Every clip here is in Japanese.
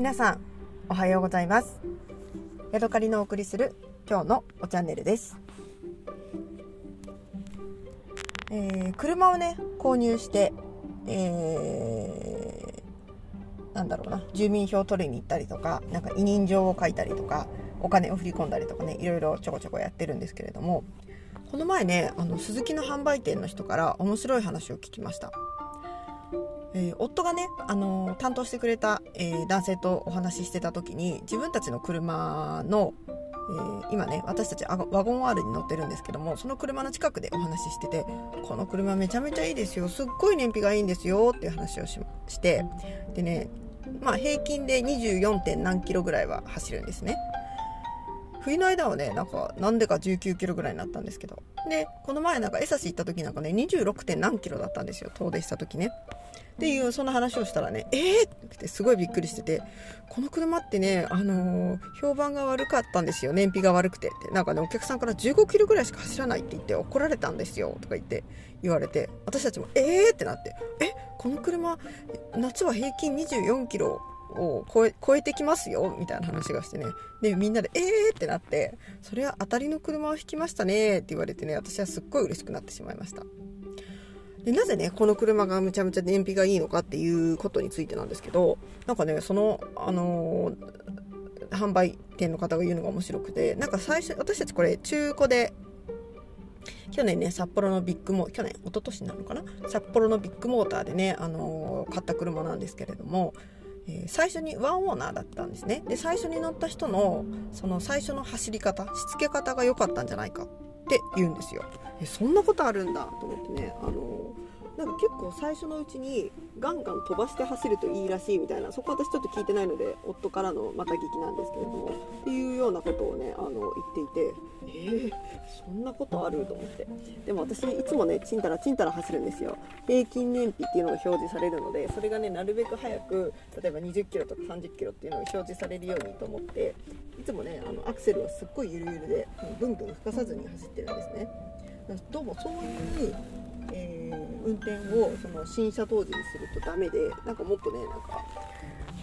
皆さんおはようございます。ヤドカリのお送りする今日のおチャンネルです、えー車をね購入して、えーなんだろうな住民票を取りに行ったりとかなんか委任状を書いたりとかお金を振り込んだりとかねいろいろちょこちょこやってるんですけれどもこの前ねあの鈴木の販売店の人から面白い話を聞きました。えー夫がね、あのー担当してくれた、えー男性とお話ししてた時に自分たちの車の、え今ね私たちワゴン R に乗ってるんですけどもその車の近くでお話ししててこの車めちゃめちゃいいですよすっごい燃費がいいんですよっていう話をししてでねまあ平均で 24. 点何キロぐらいは走るんですね冬の間はねなんかなんでか19キロぐらいになったんですけどでこの前なんか江差行った時なんかね 26. 点何キロだったんですよ遠出した時ねっていうその話をしたらね「えー!」ってすごいびっくりしてて「この車ってね、あのー評判が悪かったんですよ。燃費が悪くて」ってなんかねお客さんから15キロぐらいしか走らないって言って怒られたんですよ。とか言って言われて私たちも「えー!」ってなって「え？この車夏は平均24キロを超え超えてきますよ。みたいな話がしてね。でみんなで「えー!」ってなって「それは当たりの車を引きましたね」って言われてね私はすっごい嬉しくなってしまいました。でなぜねこの車がむちゃむちゃ燃費がいいのかっていうことについてなんですけどなんかねそのあのー販売店の方が言うのが面白くてなんか最初私たちこれ中古で去年ね札幌のビッグモー去年一昨年なのかな？札幌のビッグモーターでね、あのー買った車なんですけれども、え最初にワンオーナーだったんですね。で最初に乗った人のその最初の走り方しつけ方が良かったんじゃないか。って言うんですよ。えそんなことあるんだと思ってね、あのなんか結構最初のうちにガンガン飛ばして走るといいらしいみたいなそこ私ちょっと聞いてないので夫からのまた聞きなんですけれどもっていうようなことをねあの言っていてえー、そんなことあると思って。でも私いつもねちんたらちんたら走るんですよ。平均燃費っていうのが表示されるのでそれがねなるべく早く例えば20キロとか30キロっていうのが表示されるようにと思ってつもねあのアクセルはすっごいゆるゆるでブンブン吹かさずに走ってるんですね。どうもそういう、えー運転をその新車当時にするとダメでなんかもっとねなんか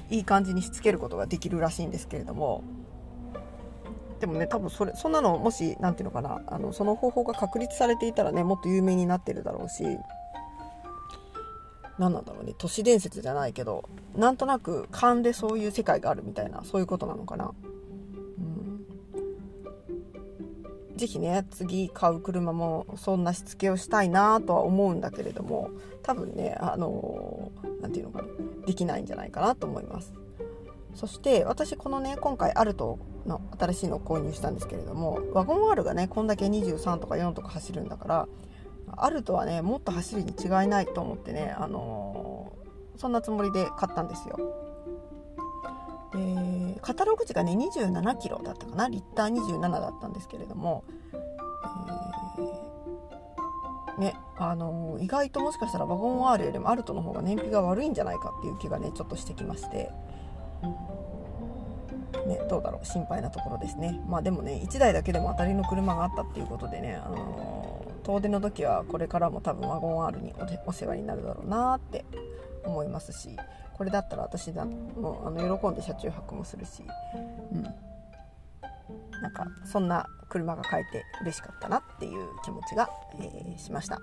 いい感じにしつけることができるらしいんですけれども。でもね多分それそんなのもし何ていうのかなあのその方法が確立されていたらねもっと有名になってるだろうし。何なんだろうね都市伝説じゃないけどなんとなく勘でそういう世界があるみたいなそういうことなのかな。ぜひね次買う車もそんなしつけをしたいなとは思うんだけれども多分ねあの何て言うのかなできないんじゃないかなと思います。そして私このね今回アルトの新しいのを購入したんですけれどもワゴン R がねこんだけ23とか4とか走るんだからアルトはねもっと走るに違いないと思ってねあのそんなつもりで買ったんですよ。でカタログ値がね27キロだったかな。リッター27だったんですけれども、えーねあのー意外ともしかしたらワゴン R よりもアルトの方が燃費が悪いんじゃないかっていう気がねちょっとしてきまして、ね、どうだろう。心配なところですね。まあでもね1台だけでも当たりの車があったっていうことでね、あのー遠出の時はこれからも多分ワゴン R にお世話になるだろうなって思いますしこれだったら私だもうあの喜んで車中泊もするし、うん、なんかそんな車が買えて嬉しかったなっていう気持ちが、えーしました。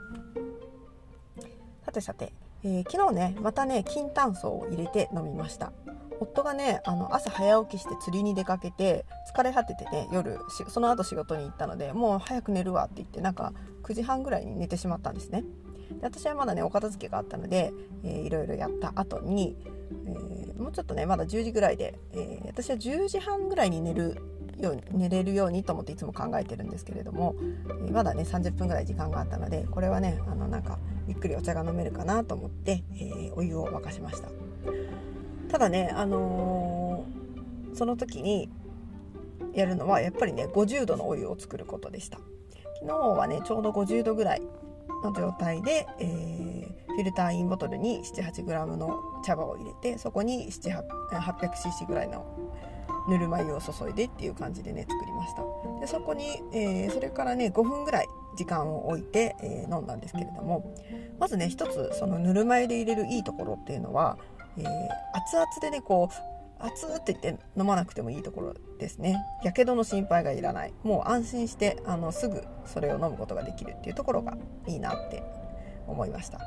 さてさて、えー昨日ねまたね金炭素を入れて飲みました。夫がねあの朝早起きして釣りに出かけて疲れ果ててね夜その後仕事に行ったのでもう早く寝るわって言ってなんか9時半ぐらいに寝てしまったんですね。で私はまだねお片付けがあったので、えーいろいろやった後に、えーもうちょっとねまだ10時ぐらいで、えー私は10時半ぐらいに寝るように寝れるようにと思っていつも考えてるんですけれども、えーまだね30分ぐらい時間があったのでこれはねあのなんかゆっくりお茶が飲めるかなと思って、えーお湯を沸かしました。ただねあのその時にやるのはやっぱりね50度のお湯を作ることでした。昨日はねちょうど50度ぐらいの状態で、えーフィルターインボトルに 78g の茶葉を入れてそこに 800cc ぐらいのぬるま湯を注いでっていう感じでね作りました。でそこに、えーそれからね5分ぐらい時間を置いて、えー飲んだんですけれどもまずね一つそのぬるま湯で入れるいいところっていうのは、えー熱々でねこう熱って言って飲まなくてもいいところですね。やけどの心配がいらない。もう安心してあのすぐそれを飲むことができるっていうところがいいなって思いました。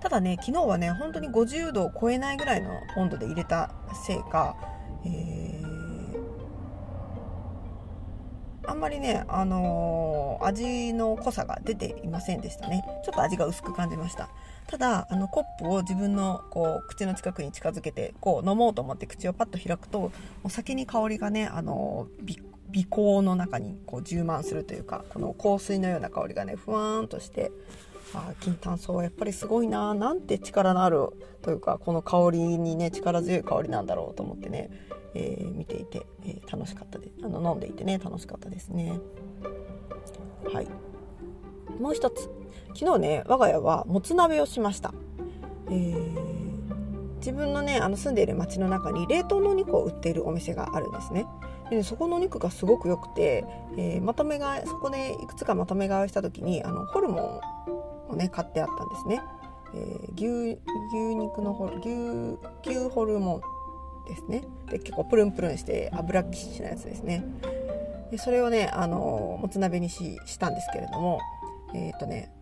ただね昨日はね本当に50度を超えないぐらいの温度で入れたせいか、えー、あんまりね、あのー、味の濃さが出ていませんでしたね。ちょっと味が薄く感じました。ただあのコップを自分のこう口の近くに近づけてこう飲もうと思って口をパッと開くともう先に香りがねあの鼻孔の中にこう充満するというかこの香水のような香りがねふわーんとしてあ金炭素はやっぱりすごいななんて力のあるというかこの香りにね力強い香りなんだろうと思ってね、えー、見ていて、えー、楽しかったであの飲んでいてね楽しかったですね。はい。もう一つ。昨日ね我が家はもつ鍋をしました、えー、自分のねあの住んでいる町の中に冷凍のお肉を売っているお店があるんですね。でそこのお肉がすごく良くて、えー、まとめ買いそこでいくつかまとめ買いした時にあのホルモンをね買ってあったんですね、えー、牛牛肉のホル牛牛ホルモンですね。で結構プルンプルンして油ぎっしなやつですね。でそれをねあのもつ鍋にししたんですけれどもえっ、とね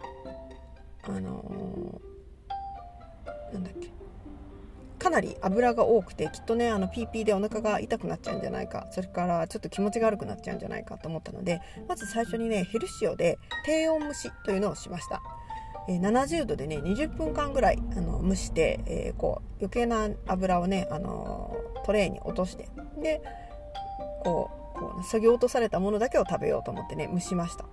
あのー、なんだっけ。かなり油が多くてきっとねあの PP でお腹が痛くなっちゃうんじゃないか。それからちょっと気持ちが悪くなっちゃうんじゃないかと思ったのでまず最初にねヘルシオで低温蒸しというのをしました、え、70度でね20分間ぐらいあの蒸して、えー、こう余計な油をね、あのトレーに落としてでこうこう、ね、削ぎ落とされたものだけを食べようと思ってね蒸しました。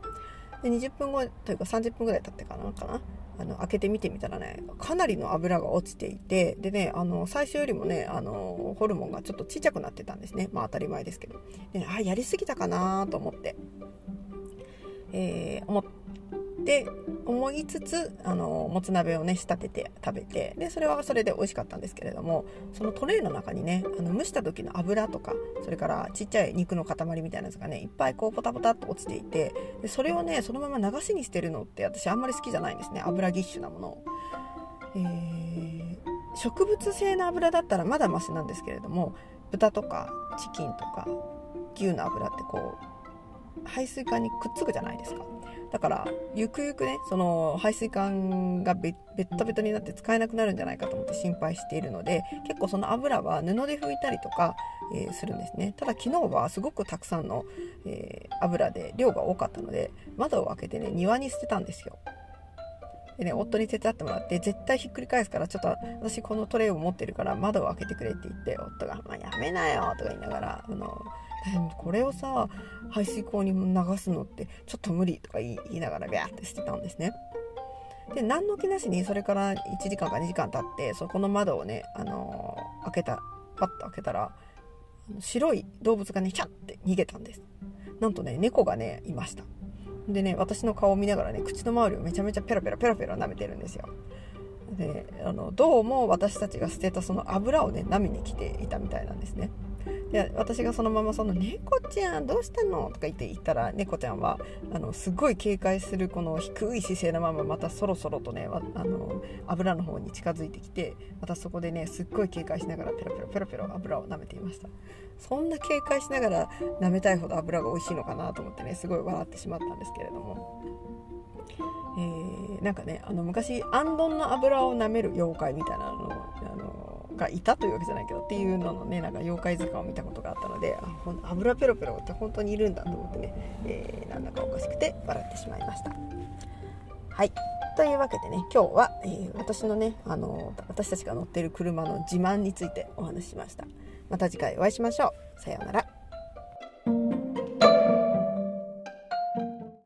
で20分後というか30分ぐらい経ってからかなあの開けてみてみたらねかなりの油が落ちていてでねあの最初よりもねあのホルモンがちょっとちっちゃくなってたんですね。まあ当たり前ですけど。で、ね、あやりすぎたかなと思って、えー、思っって思いつつあのもつ鍋をね仕立てて食べてでそれはそれで美味しかったんですけれどもそのトレーの中にねあの蒸した時の油とかそれからちっちゃい肉の塊みたいなやつがねいっぱいこうポタポタっと落ちていてでそれをねそのまま流しにしてるのって私あんまり好きじゃないんですね油ぎっしゅなものを。えー、植物性の油だったらまだマシなんですけれども豚とかチキンとか牛の油ってこう排水管にくっつくじゃないですかだからゆくゆくねその排水管がベッタベタになって使えなくなるんじゃないかと思って心配しているので結構その油は布で拭いたりとか、えー、するんですね。ただ昨日はすごくたくさんの、えー、油で量が多かったので窓を開けてね庭に捨てたんですよ。でね、夫に手伝ってもらって、絶対ひっくり返すから、ちょっと私このトレイを持ってるから窓を開けてくれって言って、夫が、まあ、やめなよとか言いながら、あの、これをさ排水口に流すのってちょっと無理とか言いながらビャーってしてたんですね。で何の気なしにそれから1時間か2時間経ってそこの窓をね、あのー、開けたパッと開けたら白い動物がねキャッて逃げたんです。なんとね猫がねいました。でね私の顔を見ながらね口の周りをめちゃめちゃペロペロペロペロ舐めてるんですよ。であのどうも私たちが捨てたその油をね舐めに来ていたみたいなんですね。で私がそのままその「猫ちゃんどうしたの?」とか言って言ったら猫ちゃんはあのすごい警戒するこの低い姿勢のまままたそろそろとねあの油の方に近づいてきてまたそこでねすっごい警戒しながらペロペロペロペロ油を舐めていましたそんな警戒しながら舐めたいほど油が美味しいのかなと思ってねすごい笑ってしまったんですけれども。えー、なんかねあの昔あんどんの油を舐める妖怪みたいなのあのがいたというわけじゃないけどっていうののねなんか妖怪図鑑を見たことがあったのであ油ペロペロって本当にいるんだと思ってね、えー、なんだかおかしくて笑ってしまいました。はいというわけでね今日は、えー、私のねあの私たちが乗ってる車の自慢についてお話ししました。また次回お会いしましょう。さようなら。